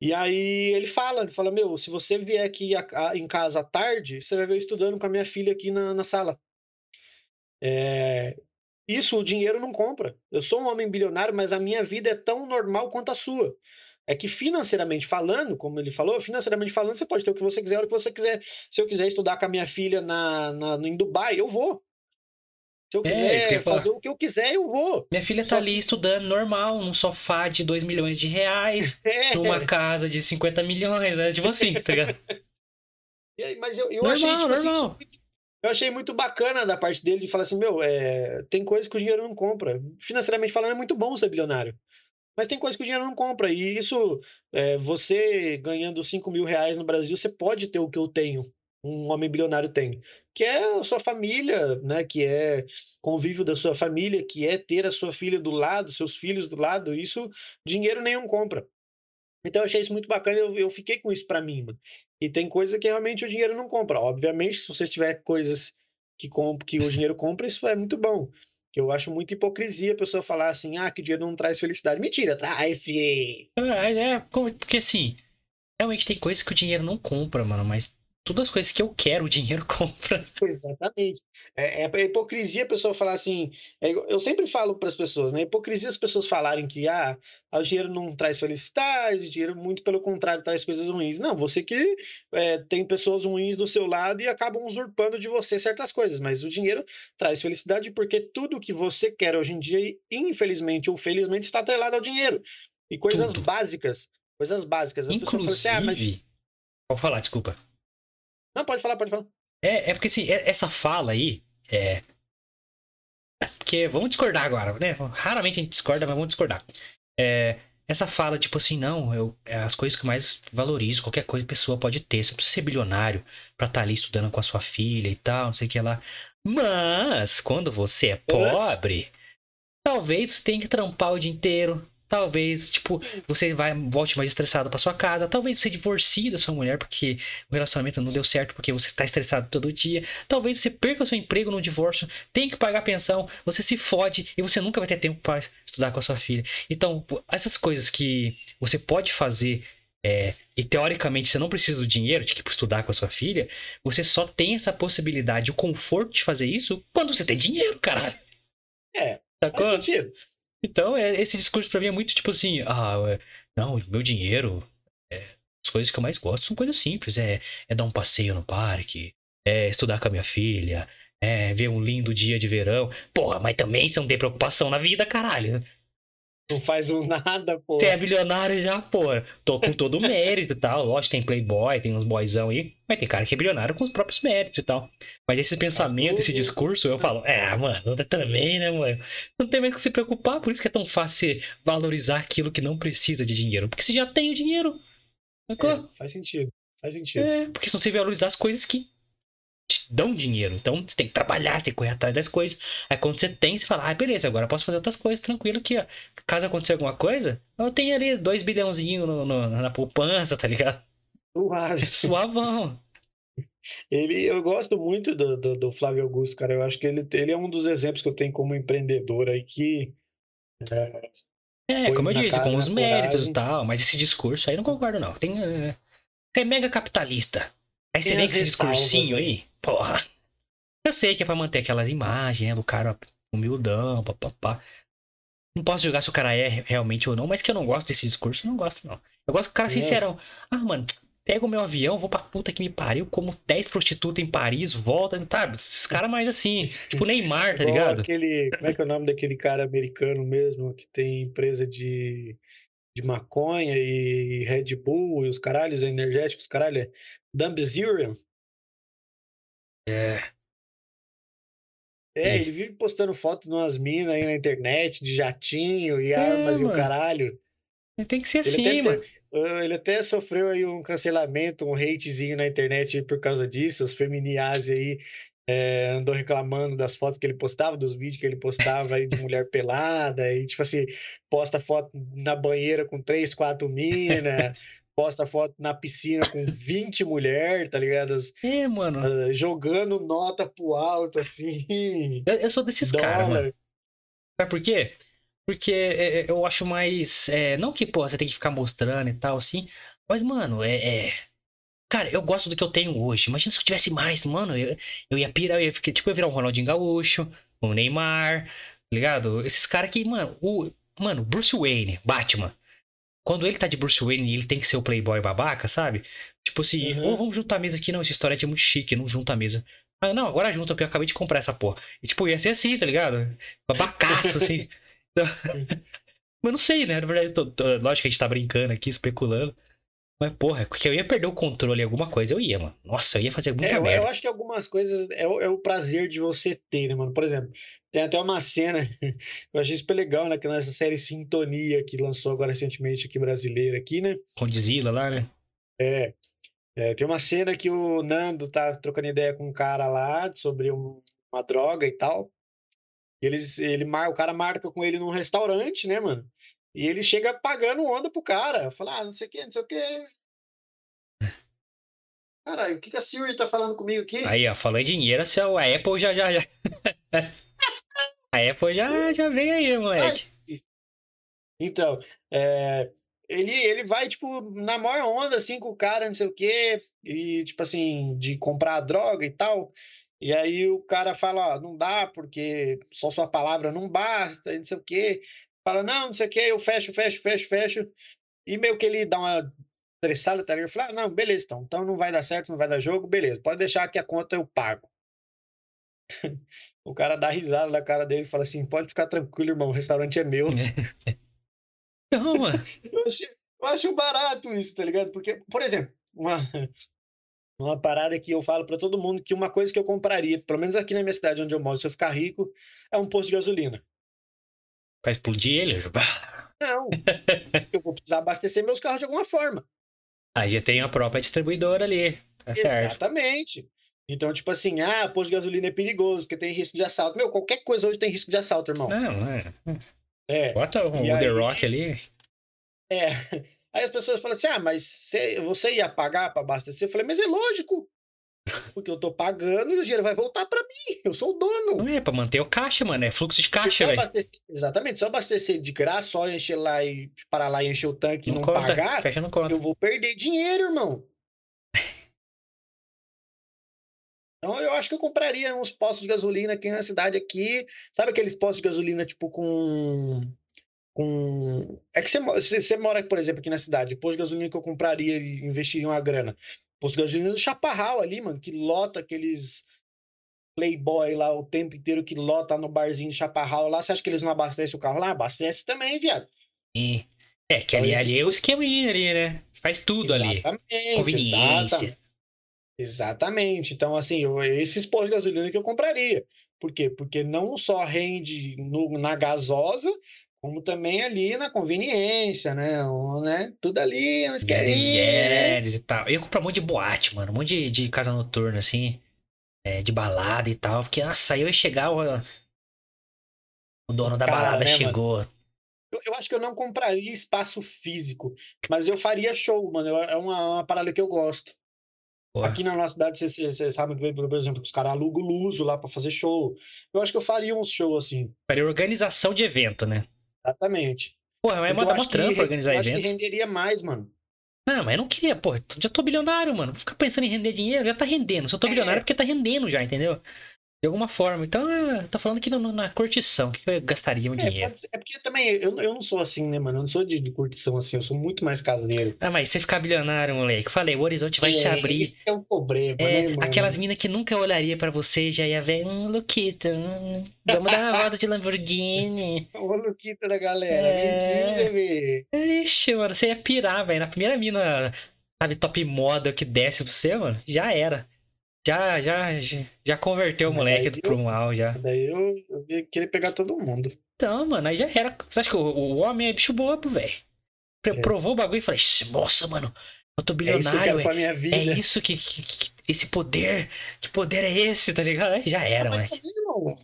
E aí ele fala, ele fala, meu, se você vier aqui a- a- em casa tarde, você vai ver eu estudando com a minha filha aqui na, na sala. É, isso o dinheiro não compra. Eu sou um homem bilionário, mas a minha vida é tão normal quanto a sua. É que financeiramente falando, como ele falou, financeiramente falando, você pode ter o que você quiser, hora que você quiser. Se eu quiser estudar com a minha filha na, na- em Dubai, eu vou. Se eu É, quiser falar. fazer o que eu quiser, eu vou. Minha filha tá Só ali que- estudando normal, num sofá de 2 milhões de reais, É, numa casa de 50 milhões, né? Tipo assim, tá ligado? Aí, mas eu, eu Normal, achei, tipo assim, normal. muito- eu achei muito bacana da parte dele de falar assim, meu, é, tem coisas que o dinheiro não compra. Financeiramente falando, é muito bom ser bilionário. Mas tem coisas que o dinheiro não compra. E isso, é, você ganhando 5 mil reais no Brasil, você pode ter o que eu tenho. Um homem bilionário tem. Que é a sua família, né? Que é convívio da sua família, que é ter a sua filha do lado, seus filhos do lado. Isso dinheiro nenhum compra. Então eu achei isso muito bacana, eu, eu fiquei com isso pra mim, mano. E tem coisa que realmente o dinheiro não compra. Obviamente, se você tiver coisas que, comp que o dinheiro compra, isso é muito bom. Que eu acho muita hipocrisia a pessoa falar assim, ah, que dinheiro não traz felicidade. Mentira, traz. É, é, como- porque assim, realmente tem coisas que o dinheiro não compra, mano, mas todas as coisas que eu quero, o dinheiro compra. Exatamente. É, é hipocrisia a pessoa falar assim. é eu sempre falo para as pessoas, né? Hipocrisia as pessoas falarem que ah, o dinheiro não traz felicidade, o dinheiro, muito pelo contrário, traz coisas ruins. Não, você que é, tem pessoas ruins do seu lado e acabam usurpando de você certas coisas, mas o dinheiro traz felicidade porque tudo que você quer hoje em dia, infelizmente ou felizmente, está atrelado ao dinheiro. E coisas Tudo. básicas. Coisas básicas. A pessoa fala assim, ah, mas. Inclusive. Pode falar, desculpa. Não, pode falar, pode falar. É, é porque assim, é- essa fala aí é. Porque vamos discordar agora, né? Raramente a gente discorda, mas vamos discordar. É, essa fala, tipo assim, não, eu, é as coisas que eu mais valorizo, qualquer coisa que a pessoa pode ter. Você precisa ser bilionário pra estar ali estudando com a sua filha e tal, não sei o que lá. Mas, quando você é pobre, talvez você tenha que trampar o dia inteiro. Talvez, tipo, você vai, volte mais estressado pra sua casa. Talvez você divorcie da sua mulher porque o relacionamento não deu certo porque você está estressado todo dia. Talvez você perca o seu emprego no divórcio, tenha que pagar pensão, você se fode e você nunca vai ter tempo para estudar com a sua filha. Então, essas coisas que você pode fazer é, e teoricamente você não precisa do dinheiro de tipo, estudar com a sua filha, você só tem essa possibilidade, o conforto de fazer isso quando você tem dinheiro, caralho. É, Sacou? faz sentido. Então, é, esse discurso pra mim é muito tipo assim, ah, não, meu dinheiro, é, as coisas que eu mais gosto são coisas simples, é, é dar um passeio no parque, é estudar com a minha filha, é ver um lindo dia de verão. Porra, mas também você não tem preocupação na vida, caralho. Não faz um nada, pô. Você é bilionário já, pô. Tô com todo o mérito e tal. Lógico, tem playboy, tem uns boyzão aí. Mas tem cara que é bilionário com os próprios méritos e tal. Mas esse pensamento, esse discurso, eu falo, é, mano, também, né, mano? Não tem mais que se preocupar, por isso que é tão fácil valorizar aquilo que não precisa de dinheiro. Porque você já tem o dinheiro. É, faz sentido. Faz sentido. É, porque senão você valorizar as coisas que te dão dinheiro. Então você tem que trabalhar, você tem que correr atrás das coisas. Aí quando você tem, você fala, ah, beleza, agora eu posso fazer outras coisas tranquilo aqui, ó. Caso aconteça alguma coisa, eu tenho ali dois bilhãozinho no, no- na poupança, tá ligado? Suave. Suavão. Ele, eu gosto muito do, do, do Flávio Augusto, cara. Eu acho que ele, ele é um dos exemplos que eu tenho como empreendedor aí que É, Põe como eu disse, cara, com os méritos e tal, mas esse discurso aí não concordo, não. Tem. é, Você é mega capitalista. Aí você Tem vem com esse discursinho né? aí, porra. Eu sei que é pra manter aquelas imagens, né, do cara humildão, papapá. Não posso julgar se o cara é realmente ou não, mas que eu não gosto desse discurso, eu não gosto, não. Eu gosto do cara É. sincerão. Ah, mano, pego o meu avião, vou pra puta que me pariu, como 10 prostitutas em Paris, volta, sabe? Esses caras mais assim, tipo Neymar, tá ligado? Aquele, como é que é o nome daquele cara americano mesmo, que tem empresa de, de maconha e Red Bull e os caralhos energéticos, caralho, é Dumb Zero. É. É, ele vive postando foto de umas minas aí na internet, de jatinho e É, armas e o mano. caralho. Tem que ser Ele assim, até, mano. ah, ele até sofreu aí um cancelamento, um hatezinho na internet por causa disso. As feminiase aí eh, andou reclamando das fotos que ele postava, dos vídeos que ele postava aí de mulher pelada, e tipo assim, posta foto na banheira com três, quatro minas, posta foto na piscina com 20 mulheres, tá ligado? É, mano. ah, jogando nota pro alto, assim, Eu, eu sou desses caras, mano. Sabe por quê? Porque é, é, eu acho mais. é, não que, pô, você tem que ficar mostrando e tal, assim. Mas, mano, é, é- Cara, eu gosto do que eu tenho hoje. Imagina se eu tivesse mais, mano. Eu, eu ia pirar, eu ia ficar, tipo, eu ia virar um Ronaldinho Gaúcho, um Neymar, tá ligado? Esses caras que, mano, o. Mano, Bruce Wayne, Batman. Quando ele tá de Bruce Wayne, ele tem que ser o playboy babaca, sabe? Tipo assim, Uhum. ô, vamos juntar a mesa aqui. Não, esse storage é muito chique, não junta a mesa. Ah, não, agora junta, porque eu acabei de comprar essa porra. E, tipo, ia ser assim, tá ligado? Babacaço, assim. Então, Mas não sei, né? Na verdade, tô, tô- lógico que a gente tá brincando aqui, especulando. Mas, porra, porque eu ia perder o controle em alguma coisa, eu ia, mano. Nossa, eu ia fazer muita É, eu, merda. eu acho que algumas coisas é o, é o prazer de você ter, né, mano? Por exemplo, tem até uma cena, eu achei super legal, né? Que nessa série Sintonia, que lançou agora recentemente aqui brasileira, aqui, né? Condzilla lá, né? É, é, tem uma cena que o Nando tá trocando ideia com um cara lá sobre um- uma droga e tal. E eles, ele, o cara marca com ele num restaurante, né, mano? E ele chega pagando onda pro cara. Fala, ah, não sei o que, não sei o que. Caralho, o que, que a Siri tá falando comigo aqui? Aí, ó, falando em dinheiro, a Apple já, já, já. A Apple já, já vem aí, moleque. Ai, Então, é, ele, ele vai, tipo, na maior onda, assim, com o cara, não sei o quê, e, tipo assim, de comprar droga e tal. E aí o cara fala, ó, não dá, porque só sua palavra não basta, e não sei o quê. Fala, não, não sei o quê, eu fecho, fecho, fecho, fecho. E meio que ele dá uma estressada, tá ligado? Fala, ah, não, beleza, então. Então não vai dar certo, não vai dar jogo, beleza. Pode deixar que a conta eu pago. O cara dá risada na cara dele e fala assim: pode ficar tranquilo, irmão, o restaurante é meu. Não, mano. Eu acho, eu acho barato isso, tá ligado? Porque, por exemplo, uma, uma parada que eu falo pra todo mundo que uma coisa que eu compraria, pelo menos aqui na minha cidade onde eu moro, se eu ficar rico, é um posto de gasolina. Pra explodir ele. Não, eu vou precisar abastecer meus carros de alguma forma. Aí já tem a própria distribuidora ali. Tá certo. Exatamente. Então, tipo assim, ah, posto de gasolina é perigoso, porque tem risco de assalto. Meu, qualquer coisa hoje tem risco de assalto, irmão. Não, é. É. Bota o E The aí- Rock ali. É. Aí as pessoas falam assim: ah, mas cê- você ia pagar para abastecer? Eu falei, mas é lógico. Porque eu tô pagando e o dinheiro vai voltar para mim. Eu sou o dono. Não é pra manter o caixa, mano. É fluxo de caixa, velho. exatamente, só abastecer de graça, só encher lá e parar lá e encher o tanque e Não não conta. pagar, Fecha no conta. eu vou perder dinheiro, irmão. Então eu acho que eu compraria uns postos de gasolina aqui na cidade aqui. Sabe aqueles postos de gasolina tipo com com é que você, você, você mora, por exemplo, aqui na cidade. Posto de gasolina que eu compraria e investiria uma grana. Posto de gasolina do Chaparral ali, mano, que lota aqueles playboy lá o tempo inteiro que lota no barzinho do Chaparral lá. Você acha que eles não abastecem o carro lá? Abastece também, viado. E- É, que Então, ali, ali é o esqueminha ali, né? Faz tudo ali. Exatamente, Conveniência. exata- Exatamente. Então, assim, eu- esses postos de gasolina que eu compraria. Por quê? Porque não só rende no- na gasosa, como também ali na conveniência, né? O- né? Tudo ali, um Guedes, esqueminha, né? Guedes e tal. Eu ia comprar um monte de boate, mano. Um monte de, de casa noturna, assim. é, de balada e tal. Porque, nossa, aí eu ia chegar. O, o dono da Cara, balada né, mano? chegou. Eu, eu acho que eu não compraria espaço físico, mas eu faria show, mano. Eu- É uma, uma parada que eu gosto. Pô, Aqui na nossa cidade, você, sabe, por exemplo, que os caras alugam o Luso lá pra fazer show. Eu acho que eu faria uns shows assim. Para organização de evento, né? Exatamente. Porra, mas é que trampo re- organizar eu acho que evento. renderia mais, mano. Não, mas eu não queria, porra. Já tô bilionário, mano. Ficar pensando em render dinheiro, já tá rendendo. Eu tô É. bilionário é porque tá rendendo já, entendeu? De alguma forma. Então, eu tô falando que na curtição, o que eu gastaria o É, dinheiro? ser- é porque também eu, eu não sou assim, né, mano? Eu não sou de, de curtição assim, eu sou muito mais caseiro. Ah, mas você ficar bilionário, moleque. Falei, o horizonte vai se É, abrir. Esse é o problema, É, né, mano? aquelas minas que nunca olharia pra você já ia ver, hum, Luquita, hum, vamos dar uma volta de Lamborghini. O Luquita da galera, É. vem aqui, bebê. Ixi, mano, você ia pirar, velho. Na primeira mina, sabe, top model que desce pra você, mano, já era. Já, já, já- converteu o moleque daí pro mal, já. Daí eu, eu ia querer pegar todo mundo. Então, mano, aí já era. Você acha que o, o homem é bicho bobo, velho? É. Provou o bagulho e falei, "Ixi, nossa, mano, eu tô É isso que bilionário, é, pra minha vida. é isso que, que- que- esse poder, que poder é esse, tá ligado? Aí já era, moleque. também não.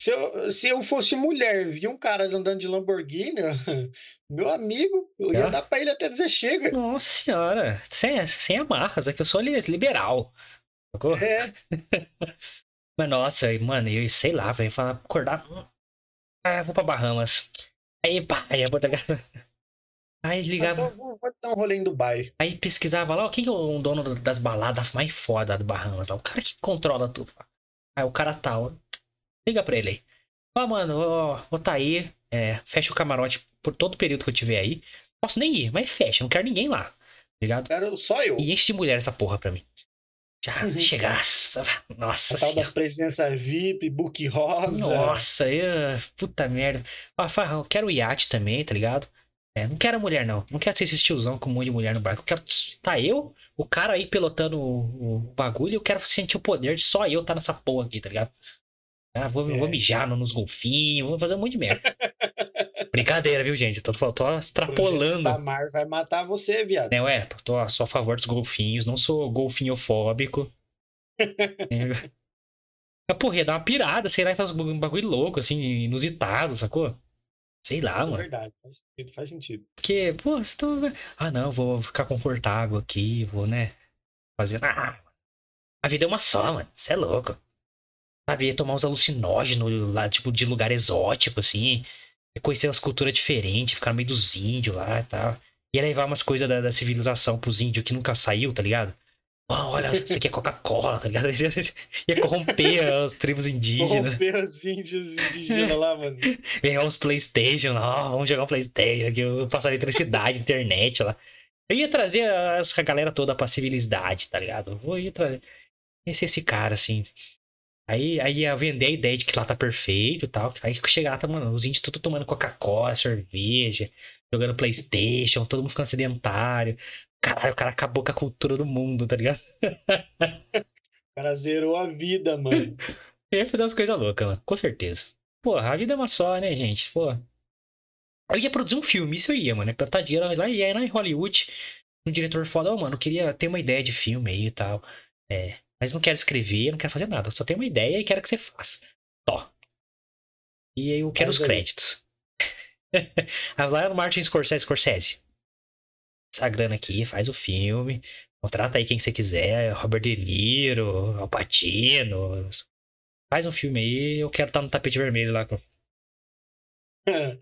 Se eu, se eu fosse mulher, vi um cara andando de Lamborghini, meu amigo, eu ia Ah. dar pra ele até dizer chega. Nossa senhora, sem, sem amarras, é que eu sou li- liberal. Sacou? É, Mas nossa, mano, eu sei lá, velho, falar, acordar. Ah, vou pra Bahamas. Aí, pá, aí pegar. Aí ligava. então vou, vou dar um rolê em Dubai. Aí pesquisava lá, ó, quem que é o dono das baladas mais foda do Bahamas lá? O cara que controla tudo. Aí o cara tal. Liga pra ele aí. Ó, mano, ó, vou tá aí. É, fecha o camarote por todo o período que eu tiver aí. Posso nem ir, mas fecha, não quero ninguém lá. tá Ligado? Era só eu. E enche de mulher essa porra pra mim. Já Uhum. chegaça. Nossa A tal senhora. das presenças VIP, book rosa. Nossa, eu, puta merda. Ó, Farrão, eu quero iate também, tá ligado? É, não quero mulher, não. Não quero ser esse tiozão com um monte de mulher no barco. Eu quero tá eu, o cara aí pilotando o, o bagulho, eu quero sentir o poder de só eu tá nessa porra aqui, tá ligado? Ah, vou, É. vou mijar no- nos golfinhos, vou fazer um monte de merda. Brincadeira, viu, gente? Tô, tô O projeto extrapolando. da Mar vai matar você, viado. Né, ué, tô a- só a favor dos golfinhos, não sou golfinhofóbico. é. Mas, porra, ia dar uma pirada, sei lá, e faz um bagulho louco, assim, inusitado, sacou? Sei lá, É mano. verdade, faz sentido, faz sentido. Porque, pô, você tá. Ah, não, vou ficar confortável aqui, vou, né? Fazer. Ah, a vida é uma só, mano. Você é louco. Sabe, ia tomar uns alucinógenos lá, tipo, de lugar exótico, assim. Ia conhecer umas culturas diferentes, ficar no meio dos índios lá e tal. Ia levar umas coisas da, da civilização pros índios que nunca saiu, tá ligado? Ó, olha, isso aqui é Coca-Cola, tá ligado? Ia corromper as tribos indígenas. Corromper os índios indígenas lá, mano. Pegar uns Playstation lá, ó, vamos jogar um Playstation aqui, eu passar eletricidade, internet lá. Eu ia trazer essa galera toda pra civilidade, tá ligado? Eu ir trazer. Esse esse cara, assim. Aí, aí ia vender a ideia de que lá tá perfeito e tal. Aí chegar lá, tá, mano, os índios tudo tomando Coca-Cola, cerveja, jogando Playstation, todo mundo ficando sedentário. Caralho, o cara acabou com a cultura do mundo, tá ligado? O cara zerou a vida, mano. Eu ia fazer umas coisas loucas, mano, com certeza. Porra, a vida é uma só, né, gente? Pô. Eu ia produzir um filme, isso eu ia, mano. Plantar dinheiro lá, ia lá em Hollywood. Um diretor foda, ô, mano, eu queria ter uma ideia de filme aí e tal. É. Mas não quero escrever, não quero fazer nada. Eu só tenho uma ideia e quero que você faça. Tó. E aí eu quero Faz os aí. créditos. Lá no Martin Scorsese, Scorsese. Essa grana aqui, faz o filme. Contrata aí quem você quiser. Robert De Niro, Al Pacino. Faz um filme aí, eu quero estar no tapete vermelho lá com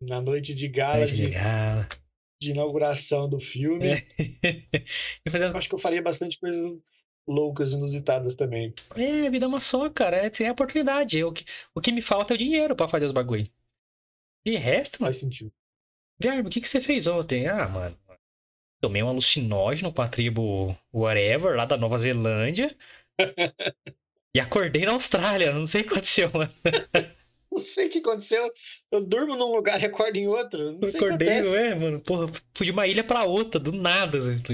Na noite de gala, Noite de de, gala. de inauguração do filme. É. Eu acho que eu faria bastante coisas loucas, inusitadas também. É, a vida é uma só, cara. É, tem a oportunidade. O que, o que me falta é o dinheiro pra fazer os bagulho. De resto, mano. Faz sentido. Guilherme, o que, que você fez ontem? Ah, mano. Tomei um alucinógeno com a tribo whatever, lá da Nova Zelândia. e acordei na Austrália. Não sei o que aconteceu, mano. Não sei o que aconteceu. Eu durmo num lugar e acordo em outro. Não sei acordei, é, mano? Porra, fui de uma ilha pra outra, do nada, tá?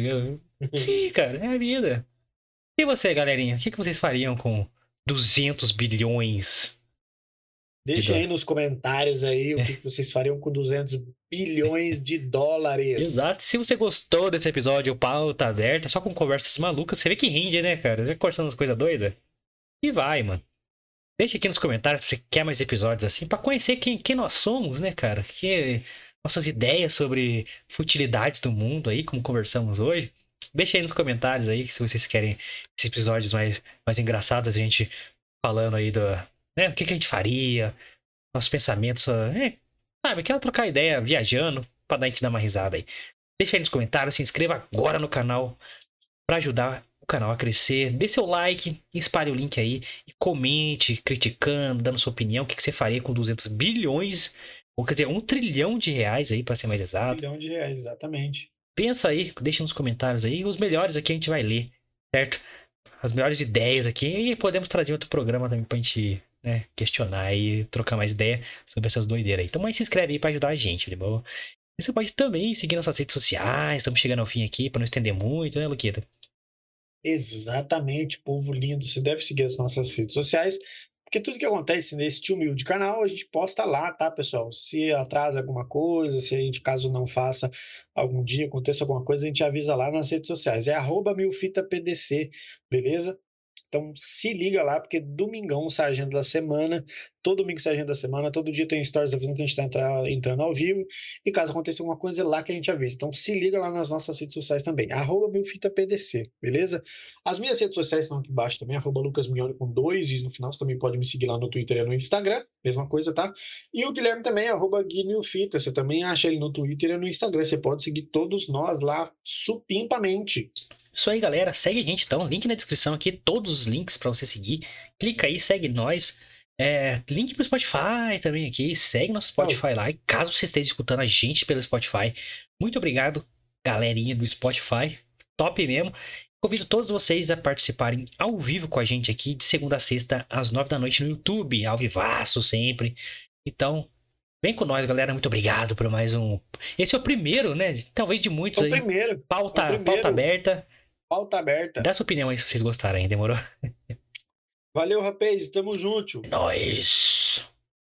Sim, cara, é a vida. E você, galerinha? O que, que vocês fariam com 200 bilhões? Deixa De aí nos comentários aí o que que vocês fariam com 200 bilhões de dólares. Exato. Se você gostou desse episódio, o pau tá aberto, é só com conversas malucas. Você vê que rende, né, cara? Já cortando as coisas doidas. E vai, mano. Deixa aqui nos comentários se você quer mais episódios assim, pra conhecer quem, quem nós somos, né, cara? Que nossas ideias sobre futilidades do mundo aí, como conversamos hoje. Deixa aí nos comentários aí se vocês querem esses episódios mais, mais engraçados, a gente falando aí do. Né, o que, que a gente faria, nossos pensamentos. É, sabe, quero trocar ideia viajando pra dar, a gente dar uma risada aí. Deixa aí nos comentários, se inscreva agora no canal pra ajudar o canal a crescer. Dê seu like, espalhe o link aí e comente, criticando, dando sua opinião. O que, que você faria com 200 bilhões, ou quer dizer, um trilhão de reais aí, para ser mais Um exato. milhão de reais, exatamente. Pensa aí, deixa nos comentários aí. Os melhores aqui a gente vai ler, certo? As melhores ideias aqui. E podemos trazer outro programa também pra gente né, questionar e trocar mais ideia sobre essas doideiras aí. Então, mas se inscreve aí pra ajudar a gente, de boa? E você pode também seguir nossas redes sociais. Estamos chegando ao fim aqui pra não estender muito, né, Luquita? Exatamente, povo lindo. Você deve seguir as nossas redes sociais, porque tudo que acontece neste humilde canal a gente posta lá, tá, pessoal? Se atrasa alguma coisa, se a gente, caso não faça algum dia, aconteça alguma coisa, a gente avisa lá nas redes sociais. É arroba milfitapdc, beleza? Então se liga lá, porque domingão sai a agenda da semana, todo domingo sai a agenda da semana, todo dia tem stories avisando que a gente está entra, entrando ao vivo, e caso aconteça alguma coisa, é lá que a gente avisa. Então se liga lá nas nossas redes sociais também, arroba milfitapdc, beleza? As minhas redes sociais estão aqui embaixo também, arroba lucasmione com dois is no final, você também pode me seguir lá no Twitter e no Instagram, mesma coisa, tá? E o Guilherme também, arroba guimilfita, você também acha ele no Twitter e no Instagram, você pode seguir todos nós lá supimpamente. Isso aí, galera. Segue a gente então. Link na descrição aqui, todos os links para você seguir. Clica aí, segue nós. É, link pro Spotify também aqui. Segue nosso Spotify lá. E caso você esteja escutando a gente pelo Spotify, muito obrigado, galerinha do Spotify. Top mesmo. Convido todos vocês a participarem ao vivo com a gente aqui, de segunda a sexta, às nove da noite no YouTube, ao vivaço sempre. Então, vem com nós, galera. Muito obrigado por mais um. Esse é o primeiro, né? Talvez de muitos É o aí. primeiro, Pauta, o primeiro. pauta aberta. Pauta aberta. Dá sua opinião aí se vocês gostaram, hein? Demorou? Valeu, rapaz, tamo junto. Nós.